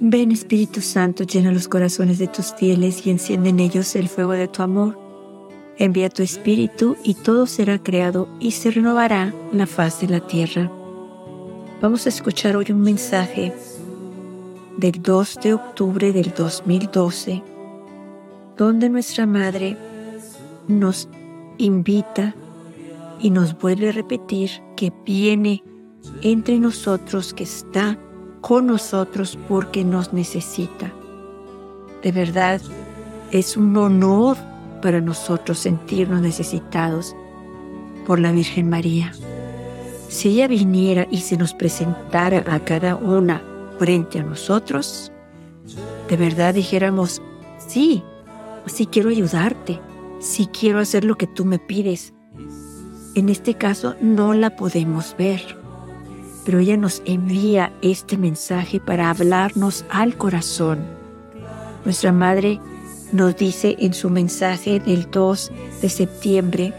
Ven Espíritu Santo, llena los corazones de tus fieles y enciende en ellos el fuego de tu amor. Envía tu Espíritu y todo será creado y se renovará la faz de la tierra. Vamos a escuchar hoy un mensaje del 2 de octubre del 2012, donde nuestra Madre nos invita y nos vuelve a repetir que viene entre nosotros, que está con nosotros porque nos necesita. De verdad, es un honor para nosotros sentirnos necesitados por la Virgen María. Si ella viniera y se nos presentara a cada una frente a nosotros, de verdad dijéramos, sí, sí quiero ayudarte, sí quiero hacer lo que tú me pides. En este caso no la podemos ver pero ella nos envía este mensaje para hablarnos al corazón. Nuestra madre nos dice en su mensaje del 2 de septiembre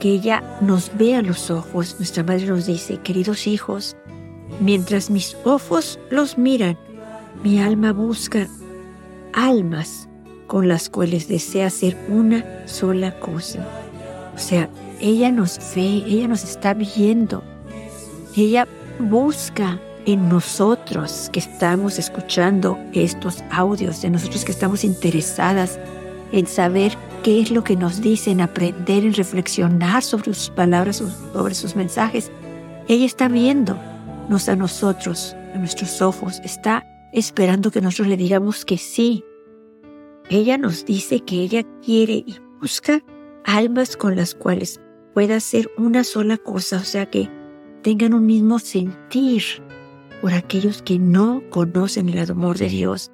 que ella nos ve a los ojos. Nuestra madre nos dice, queridos hijos, mientras mis ojos los miran, mi alma busca almas con las cuales desea hacer una sola cosa. O sea, ella nos ve, ella nos está viendo. Ella busca en nosotros que estamos escuchando estos audios, en nosotros que estamos interesadas en saber qué es lo que nos dicen, aprender, en reflexionar sobre sus palabras, sobre sus mensajes. Ella está viéndonos a nosotros, a nuestros ojos, está esperando que nosotros le digamos que sí. Ella nos dice que ella quiere y busca almas con las cuales pueda hacer una sola cosa, o sea que tengan un mismo sentir por aquellos que no conocen el amor de Dios,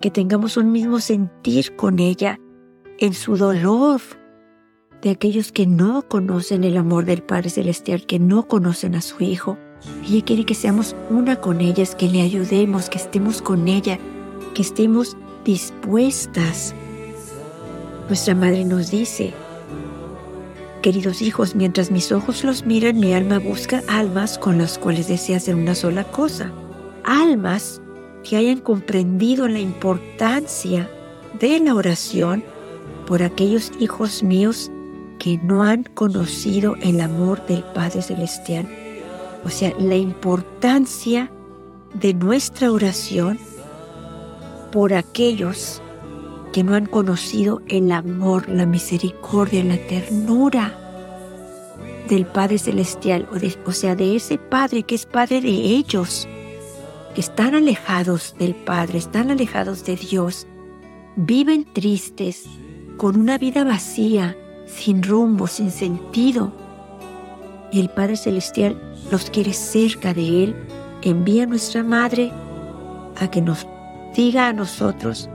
que tengamos un mismo sentir con ella en su dolor de aquellos que no conocen el amor del Padre Celestial, que no conocen a su Hijo. Ella quiere que seamos una con ellas, que le ayudemos, que estemos con ella, que estemos dispuestas. Nuestra Madre nos dice, Queridos hijos, mientras mis ojos los miran, mi alma busca almas con las cuales desea hacer una sola cosa. Almas que hayan comprendido la importancia de la oración por aquellos hijos míos que no han conocido el amor del Padre Celestial. O sea, la importancia de nuestra oración por aquellos que no han conocido el amor, la misericordia, la ternura del Padre Celestial, o, sea, de ese Padre que es Padre de ellos, que están alejados del Padre, están alejados de Dios, viven tristes, con una vida vacía, sin rumbo, sin sentido. Y el Padre Celestial los quiere cerca de Él, envía a nuestra Madre a que nos diga a nosotros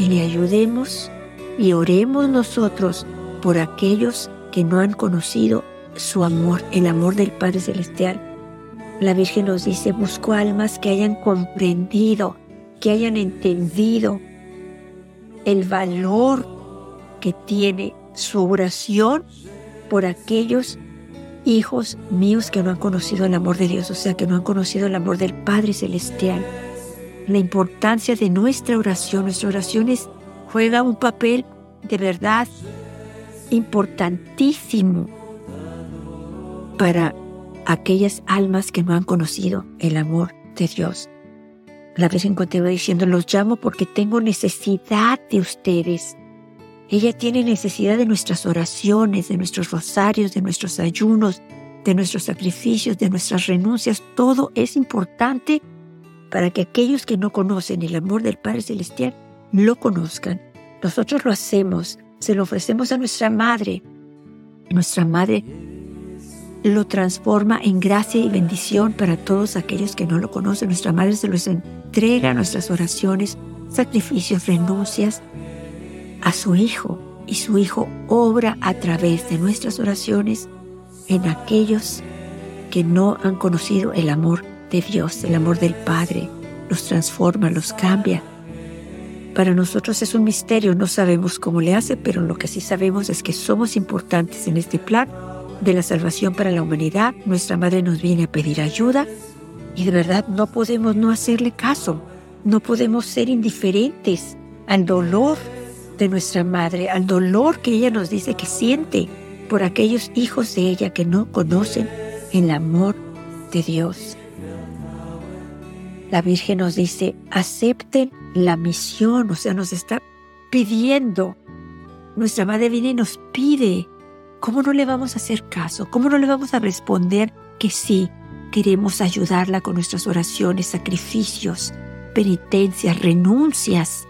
que le ayudemos y oremos nosotros por aquellos que no han conocido su amor, el amor del Padre Celestial. La Virgen nos dice, busco almas que hayan comprendido, que hayan entendido el valor que tiene su oración por aquellos hijos míos que no han conocido el amor de Dios, o sea, que no han conocido el amor del Padre Celestial la importancia de nuestra oración. Nuestra oración juega un papel de verdad importantísimo para aquellas almas que no han conocido el amor de Dios. La Virgen continúa diciendo, los llamo porque tengo necesidad de ustedes. Ella tiene necesidad de nuestras oraciones, de nuestros rosarios, de nuestros ayunos, de nuestros sacrificios, de nuestras renuncias. Todo es importante para que aquellos que no conocen el amor del Padre Celestial lo conozcan. Nosotros lo hacemos, se lo ofrecemos a nuestra Madre. Nuestra Madre lo transforma en gracia y bendición para todos aquellos que no lo conocen. Nuestra Madre se los entrega nuestras oraciones, sacrificios, renuncias a su Hijo y su Hijo obra a través de nuestras oraciones en aquellos que no han conocido el amor de Dios, el amor del Padre, los transforma, los cambia. Para nosotros es un misterio, no sabemos cómo le hace, pero lo que sí sabemos es que somos importantes en este plan de la salvación para la humanidad. Nuestra Madre nos viene a pedir ayuda y de verdad no podemos no hacerle caso. No podemos ser indiferentes al dolor de nuestra madre, al dolor que ella nos dice que siente por aquellos hijos de ella que no conocen el amor de Dios. La Virgen nos dice, acepten la misión, o sea, nos está pidiendo. Nuestra Madre viene y nos pide. ¿Cómo no le vamos a hacer caso? ¿Cómo no le vamos a responder que sí? Queremos ayudarla con nuestras oraciones, sacrificios, penitencias, renuncias.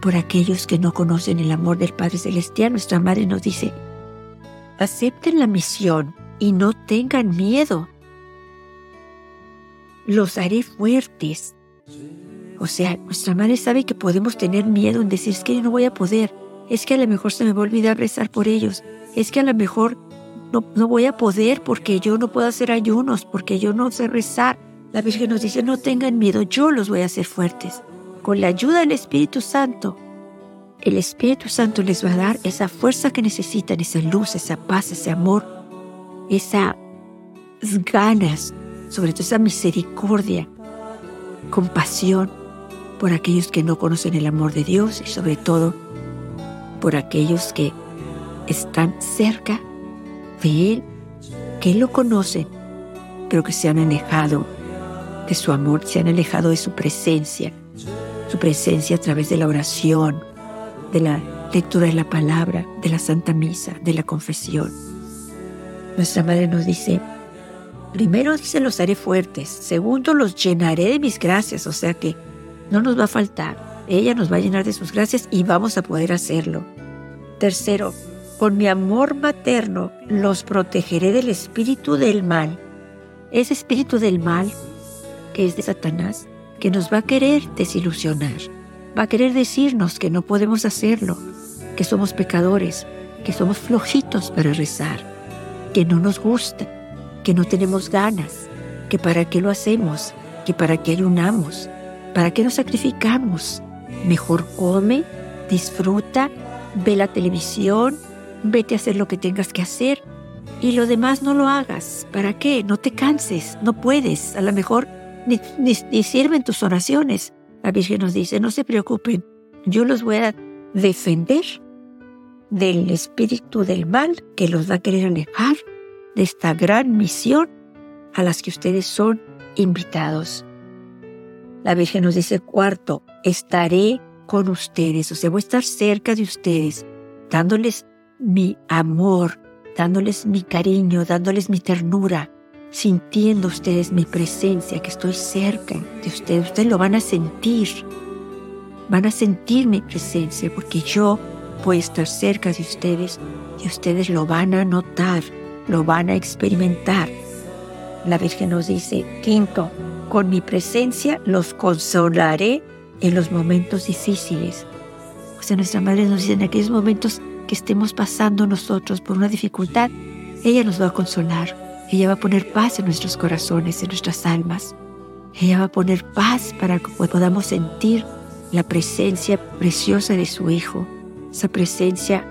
Por aquellos que no conocen el amor del Padre Celestial, nuestra Madre nos dice, acepten la misión y no tengan miedo. Los haré fuertes. O sea, nuestra madre sabe que podemos tener miedo en decir, es que no voy a poder, es que a lo mejor se me va a olvidar rezar por ellos, es que a lo mejor no, no voy a poder porque yo no puedo hacer ayunos, porque yo no sé rezar. La Virgen nos dice, no tengan miedo, yo los voy a hacer fuertes. Con la ayuda del Espíritu Santo, el Espíritu Santo les va a dar esa fuerza que necesitan, esa luz, esa paz, ese amor, esas ganas, sobre todo esa misericordia, compasión por aquellos que no conocen el amor de Dios y sobre todo por aquellos que están cerca de Él, que lo conocen, pero que se han alejado de su amor, se han alejado de su presencia, su presencia a través de la oración, de la lectura de la palabra, de la Santa Misa, de la confesión. Nuestra Madre nos dice, primero dice los haré fuertes, segundo los llenaré de mis gracias, o sea que no nos va a faltar. Ella nos va a llenar de sus gracias y vamos a poder hacerlo. Tercero, con mi amor materno los protegeré del espíritu del mal. Ese espíritu del mal, que es de Satanás, que nos va a querer desilusionar, va a querer decirnos que no podemos hacerlo, que somos pecadores, que somos flojitos para rezar, que no nos gusta, que no tenemos ganas, que para qué lo hacemos, que para qué ayunamos, para qué nos sacrificamos. Mejor come, disfruta, ve la televisión, vete a hacer lo que tengas que hacer y lo demás no lo hagas. ¿Para qué? No te canses, no puedes. A lo mejor ni, ni sirven tus oraciones. La Virgen nos dice, no se preocupen, yo los voy a defender del espíritu del mal que los va a querer alejar de esta gran misión a las que ustedes son invitados. La Virgen nos dice, cuarto, estaré con ustedes, o sea, voy a estar cerca de ustedes, dándoles mi amor, dándoles mi cariño, dándoles mi ternura, sintiendo ustedes mi presencia, que estoy cerca de ustedes. Ustedes lo van a sentir. Van a sentir mi presencia porque yo voy a estar cerca de ustedes y ustedes lo van a notar, lo van a experimentar. La Virgen nos dice, quinto, con mi presencia los consolaré en los momentos difíciles. O sea, nuestra Madre nos dice, en aquellos momentos que estemos pasando nosotros por una dificultad, ella nos va a consolar ella va a poner paz en nuestros corazones, en nuestras almas. Ella va a poner paz para que podamos sentir la presencia preciosa de su Hijo, esa presencia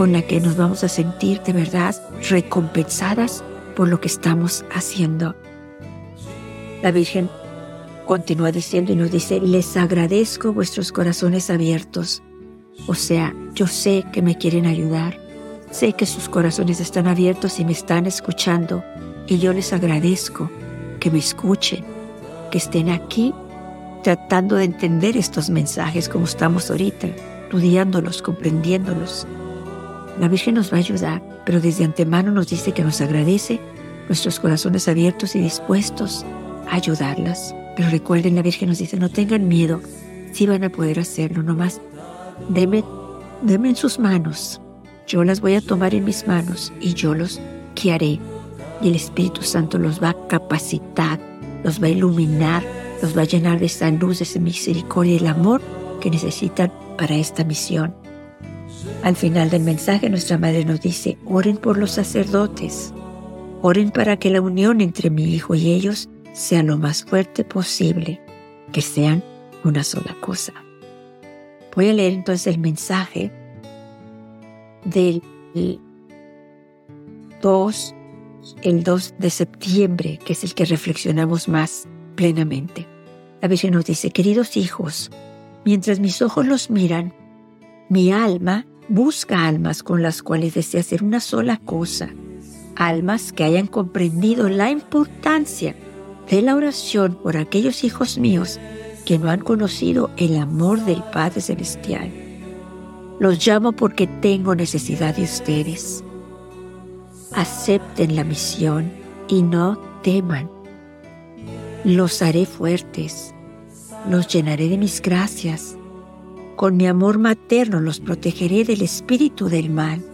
con la que nos vamos a sentir de verdad recompensadas por lo que estamos haciendo. La Virgen continúa diciendo y nos dice, les agradezco vuestros corazones abiertos. O sea, yo sé que me quieren ayudar, Sé que sus corazones están abiertos y me están escuchando y yo les agradezco que me escuchen, que estén aquí tratando de entender estos mensajes como estamos ahorita, estudiándolos, comprendiéndolos. La Virgen nos va a ayudar, pero desde antemano nos dice que nos agradece nuestros corazones abiertos y dispuestos a ayudarlas. Pero recuerden, la Virgen nos dice, no tengan miedo, sí van a poder hacerlo, nomás denme, denme en sus manos yo las voy a tomar en mis manos y yo los guiaré. Y el Espíritu Santo los va a capacitar, los va a iluminar, los va a llenar de esa luz, de esa misericordia y el amor que necesitan para esta misión. Al final del mensaje nuestra Madre nos dice, oren por los sacerdotes, oren para que la unión entre mi Hijo y ellos sea lo más fuerte posible, que sean una sola cosa. Voy a leer entonces el mensaje del 2, el 2 de septiembre, que es el que reflexionamos más plenamente. La Virgen nos dice, queridos hijos, mientras mis ojos los miran, mi alma busca almas con las cuales desea hacer una sola cosa, almas que hayan comprendido la importancia de la oración por aquellos hijos míos que no han conocido el amor del Padre Celestial. Los llamo porque tengo necesidad de ustedes. Acepten la misión y no teman. Los haré fuertes, los llenaré de mis gracias. Con mi amor materno los protegeré del espíritu del mal.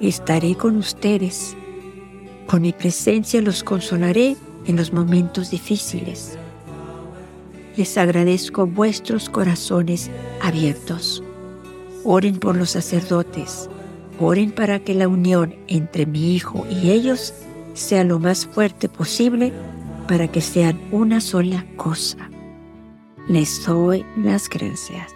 Estaré con ustedes. Con mi presencia los consolaré en los momentos difíciles. Les agradezco vuestros corazones abiertos. Oren por los sacerdotes. Oren para que la unión entre mi hijo y ellos sea lo más fuerte posible para que sean una sola cosa. Les doy las gracias.